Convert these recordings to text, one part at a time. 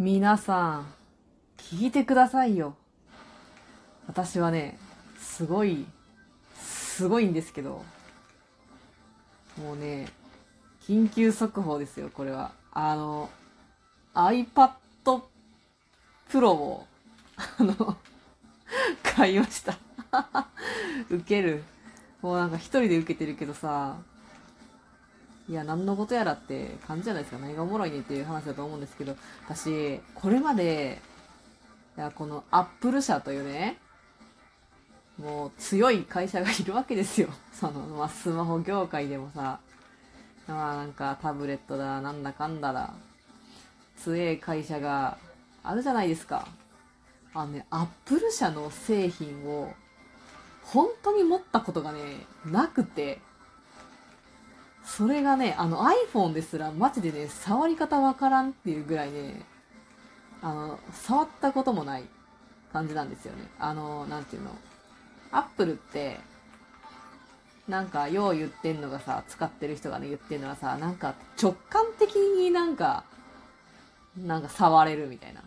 皆さん、聞いてくださいよ。私はね、すごい、すごいんですけど、もうね、緊急速報ですよ、これは。あの、iPad Pro を、あの、買いました。受ける。もうなんか一人で受けてるけどさ、いや、何のことやらって感じじゃないですか。何がおもろいねっていう話だと思うんですけど、私、これまで、いや、このアップル社というね、もう強い会社がいるわけですよ。その、まあ、スマホ業界でもさ、まあなんかタブレットだ、なんだかんだだ、強い会社があるじゃないですか。あのね、アップル社の製品を本当に持ったことがね、なくて、それがね、あの iPhone ですらマジでね、触り方わからんっていうぐらいね、あの、触ったこともない感じなんですよね。あの、なんていうの。Apple って、なんか、よう言ってんのがさ、使ってる人がね、言ってんのはさ、なんか直感的になんか、なんか触れるみたいな。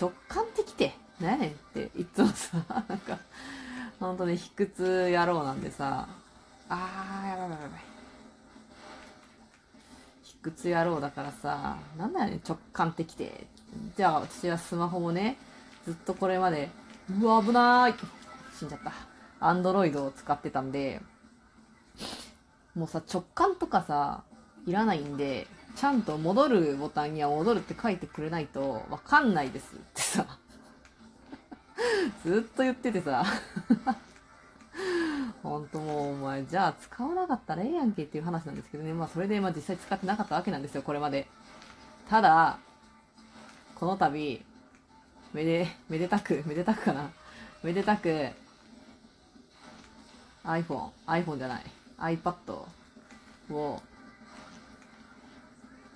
直感的って何やねんっていつもさ、なんか、ほんとね、卑屈野郎なんでさ、あー、やばいやばいやばい。屈野郎だからさ、なんだよね、直感的って。じゃあ私はスマホもね、ずっとこれまで、うわ、危ない死んじゃった。アンドロイドを使ってたんで、もうさ、直感とかさ、いらないんで、ちゃんと戻るボタンには戻るって書いてくれないとわかんないですってさ、ずっと言っててさ、じゃあ使わなかったらええやんけっていう話なんですけどね。まあそれでまあ実際使ってなかったわけなんですよ、これまで。ただ、この度、めで、めでたく、めでたくかな。めでたく、iPhone、iPhone じゃない、iPad を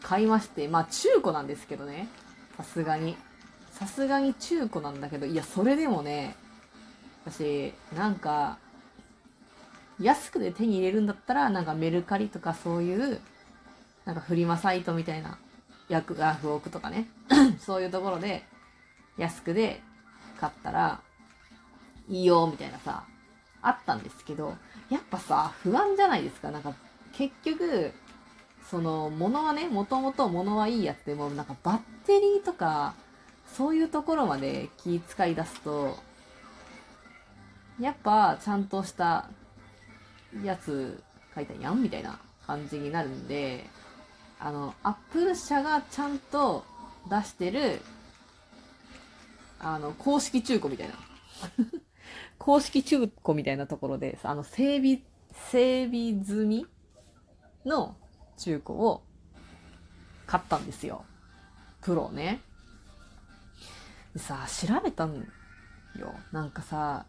買いまして、まあ中古なんですけどね。さすがに。さすがに中古なんだけど、いや、それでもね、私、なんか、安くで手に入れるんだったら、なんかメルカリとかそういう、なんかフリマサイトみたいな、ヤフオクとかね、そういうところで、安くで買ったら、いいよ、みたいなさ、あったんですけど、やっぱさ、不安じゃないですか。なんか、結局、その、物はね、もともと物はいいやつでも、なんかバッテリーとか、そういうところまで気使い出すと、やっぱちゃんとしたやつ書いたやんみたいな感じになるんで、あの、アップル社がちゃんと出してる、あの、公式中古みたいな。公式中古みたいなところで、あの、整備、整備済みの中古を買ったんですよ。プロね。でさ、調べたんよ。なんかさ、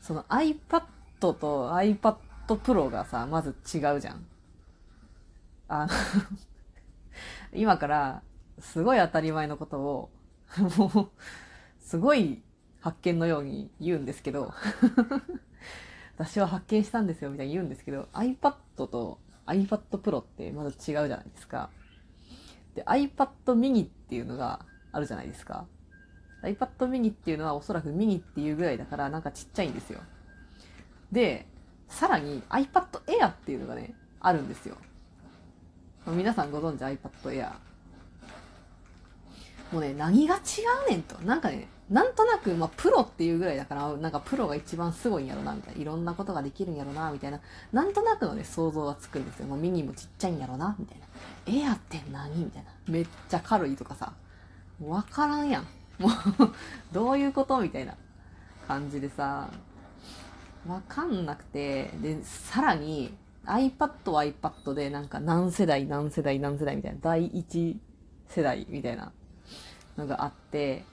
その iPad と iPad Pro がさ、まず違うじゃん。あの 今から、すごい当たり前のことを、もう、すごい発見のように言うんですけど、私は発見したんですよみたいに言うんですけど、iPad と iPad Pro ってまず違うじゃないですか。で、iPad mini っていうのがあるじゃないですか。iPad mini っていうのはおそらくミニっていうぐらいだからなんかちっちゃいんですよ。で、さらに iPad Air っていうのがね、あるんですよ。皆さんご存知 iPad Air。もうね、何が違うねんと。なんかね、なんとなく、まあ、プロっていうぐらいだから、なんかプロが一番すごいんやろな、みたいな。いろんなことができるんやろな、みたいな。なんとなくのね、想像がつくんですよ。まあ、ミニもちっちゃいんやろな、みたいな。エアって何？みたいな。めっちゃ軽いとかさ。わからんやん。もうどういうこと？みたいな感じでさ、わかんなくて、で、さらに、iPad は iPad で、なんか何世代、何世代、何世代みたいな、第一世代みたいなのがあって、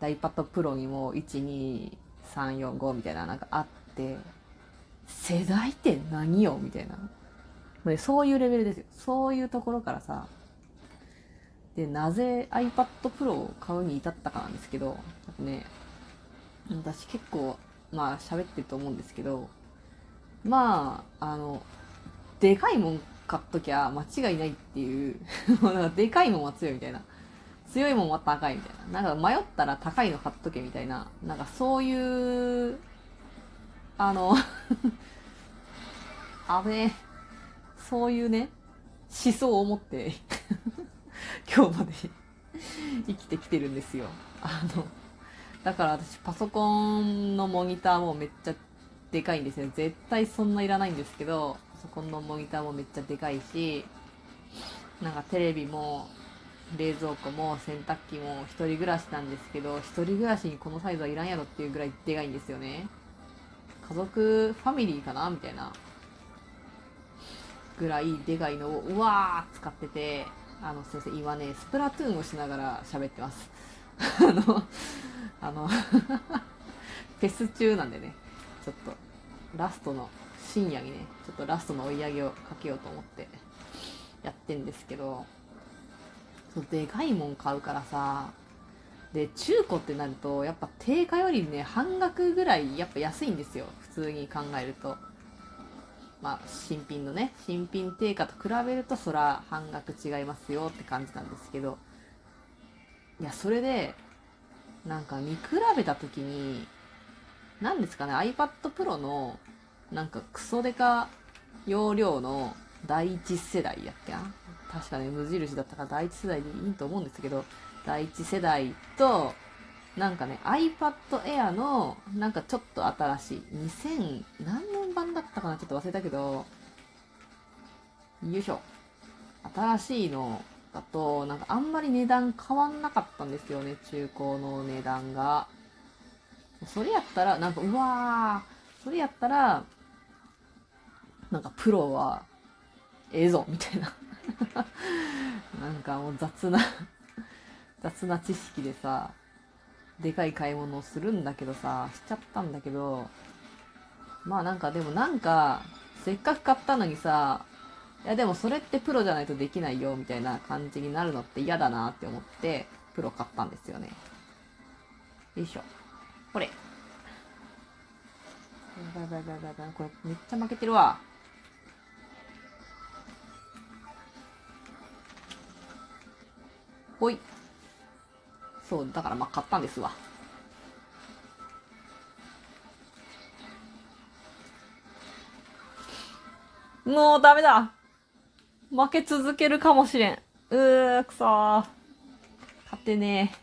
iPad Pro にも1、2、3、4、5みたいななんかあって、世代って何よ？みたいな。もうねそういうレベルですよ。そういうところからさ、で、なぜ iPad Pro を買うに至ったかなんですけど、あとね、私結構、まあ喋ってると思うんですけど、まあ、あの、でかいもん買っときゃ間違いないっていう、なんかでかいもんは強いみたいな。強いもんは高いみたいな。なんか迷ったら高いの買っとけみたいな。なんかそういう、あの あべえ。そういうね、思想を持って 今日まで生きてきてるんですよ。あの、だから私パソコンのモニターもめっちゃでかいんですよ。絶対そんないらないんですけど、パソコンのモニターもめっちゃでかいし、なんかテレビも冷蔵庫も洗濯機も一人暮らしなんですけど、一人暮らしにこのサイズはいらんやろっていうぐらいでかいんですよね。家族、ファミリーかなみたいな。ぐらいでかいのを、うわー使ってて、あの、先生、今ね、スプラトゥーンをしながら喋ってます。あの、あの フェス中なんでね、ちょっと、ラストの、深夜にね、ちょっとラストの追い上げをかけようと思ってやってんですけど、そでかいもん買うからさ、で、中古ってなると、やっぱ定価よりね、半額ぐらいやっぱ安いんですよ。普通に考えると。まあ、新品のね、新品定価と比べると、そら半額違いますよって感じなんですけど、いや、それで、なんか見比べた時に、何ですかね、iPad Pro の、なんかクソデカ容量の第一世代やっけな？確かね、無印だったから第一世代でいいと思うんですけど、第一世代と、なんかね、iPad Air の、なんかちょっと新しい、2000、何年版だったかな？ちょっと忘れたけど、よいしょ。新しいのだと、なんかあんまり値段変わんなかったんですよね、中古の値段が。それやったら、なんか、うわー、それやったら、なんかプロは、ええぞ、みたいな。なんかもう雑な雑な知識でさ、でかい買い物をするんだけどさ、しちゃったんだけど、まあなんかでもなんか、せっかく買ったのにさ、いやでもそれってプロじゃないとできないよみたいな感じになるのって嫌だなって思って、プロ買ったんですよね。よいしょ。これ。やばいやばいやばい。これめっちゃ負けてるわ。ほい。そう、だからまあ買ったんですわ。もうダメだ負け続けるかもしれん。うー、くそー。勝ってね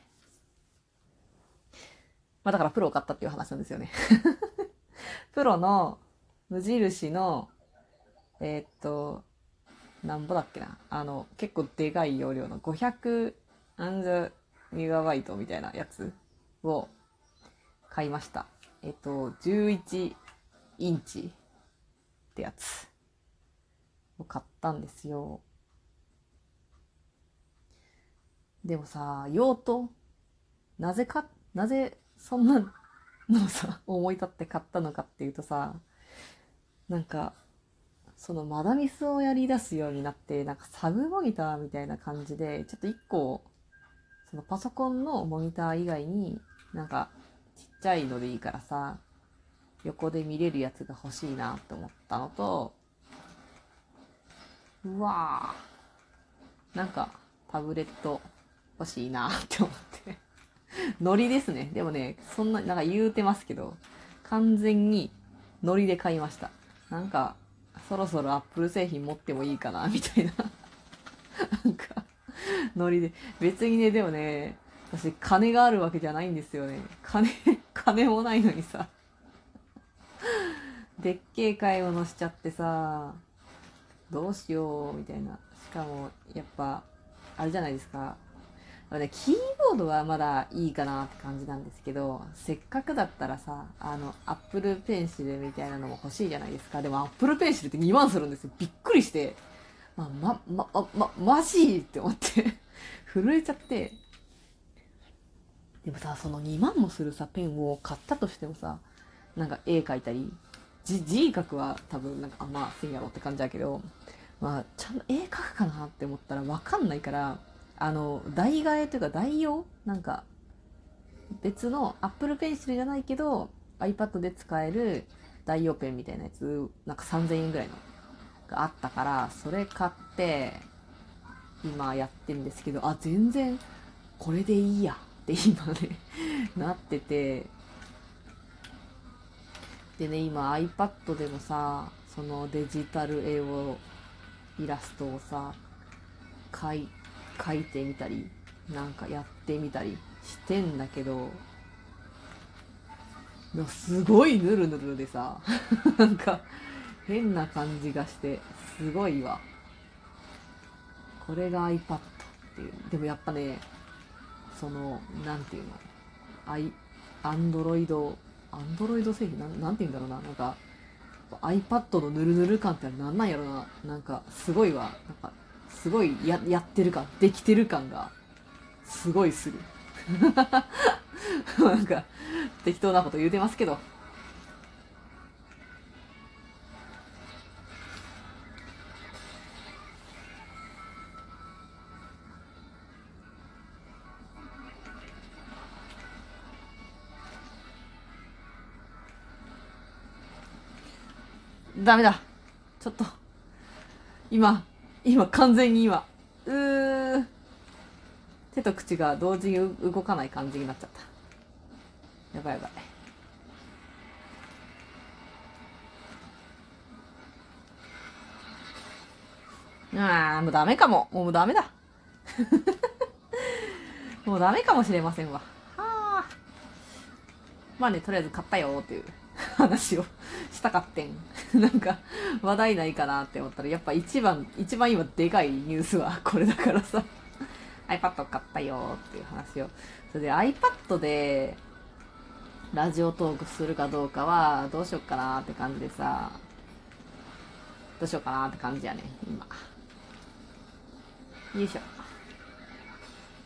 まあだからプロを買ったっていう話なんですよね プロの無印の、えー、っと、なんぼだっけな。あの、結構でかい容量の500アンザメガバイトみたいなやつを買いました。えっと、11インチってやつを買ったんですよ。でもさ、用途？なぜか、なぜそんなのさ、思い立って買ったのかっていうとさ、なんか、そのマダミスをやり出すようになって、なんかサブモニターみたいな感じで、ちょっと一個そのパソコンのモニター以外になんかちっちゃいのでいいからさ横で見れるやつが欲しいなって思ったのとうわーなんかタブレット欲しいなって思ってノリですねでもねそんななんか言うてますけど完全にノリで買いましたなんかそろそろアップル製品持ってもいいかなみたいななんかノリで。別にね、でもね、私、金があるわけじゃないんですよね。金、金もないのにさ。でっけえ買い物しちゃってさ、どうしよう、みたいな。しかも、やっぱ、あれじゃないですか。ね、キーボードはまだいいかなって感じなんですけど、せっかくだったらさ、あの、アップルペンシルみたいなのも欲しいじゃないですか。でも、アップルペンシルって2万するんですよ。びっくりして。ま、ま、ま、ま、ま、マジって思って 震えちゃって、でもさ、その2万もするさ、ペンを買ったとしてもさ、なんか絵描いたり、字、字書くは多分なんかあんませんやろって感じだけど、まあ、ちゃんと絵描くかなって思ったらわかんないから、あの、代替えというか代用なんか、別の Apple Pencil じゃないけど、iPad で使える代用ペンみたいなやつ、なんか3000円ぐらいのがあったから、それ買って、今やってるんですけど、あ、全然これでいいやって今ねなっててでね今 iPad でもさそのデジタル絵をイラストをさ描い描いてみたりなんかやってみたりしてんだけどすごいヌルヌルでさ なんか変な感じがしてすごいわ。これが iPad っていう。でもやっぱねそのなんていうの？アンドロイドアンドロイド製品なんなんて言うんだろうな。なんか iPad のヌルヌル感ってなんなんやろな。なんかすごいわ。なんかすごいややってる感できてる感がすごいする。なんか適当なこと言うてますけど。ダメだ。ちょっと。今、今完全に今、うー、手と口が同時に動かない感じになっちゃった。やばいやばい。ああ、もうダメかも。もうダメだ。もうダメかもしれませんわ。はあ。まあね、とりあえず買ったよっていう。話をしたかってん。なんか、話題ないかなって思ったら、やっぱ一番、一番今でかいニュースはこれだからさ、iPad 買ったよっていう話を。それで iPad で、ラジオトークするかどうかは、どうしよっかなって感じでさ、どうしようかなって感じやね、今。よいしょ。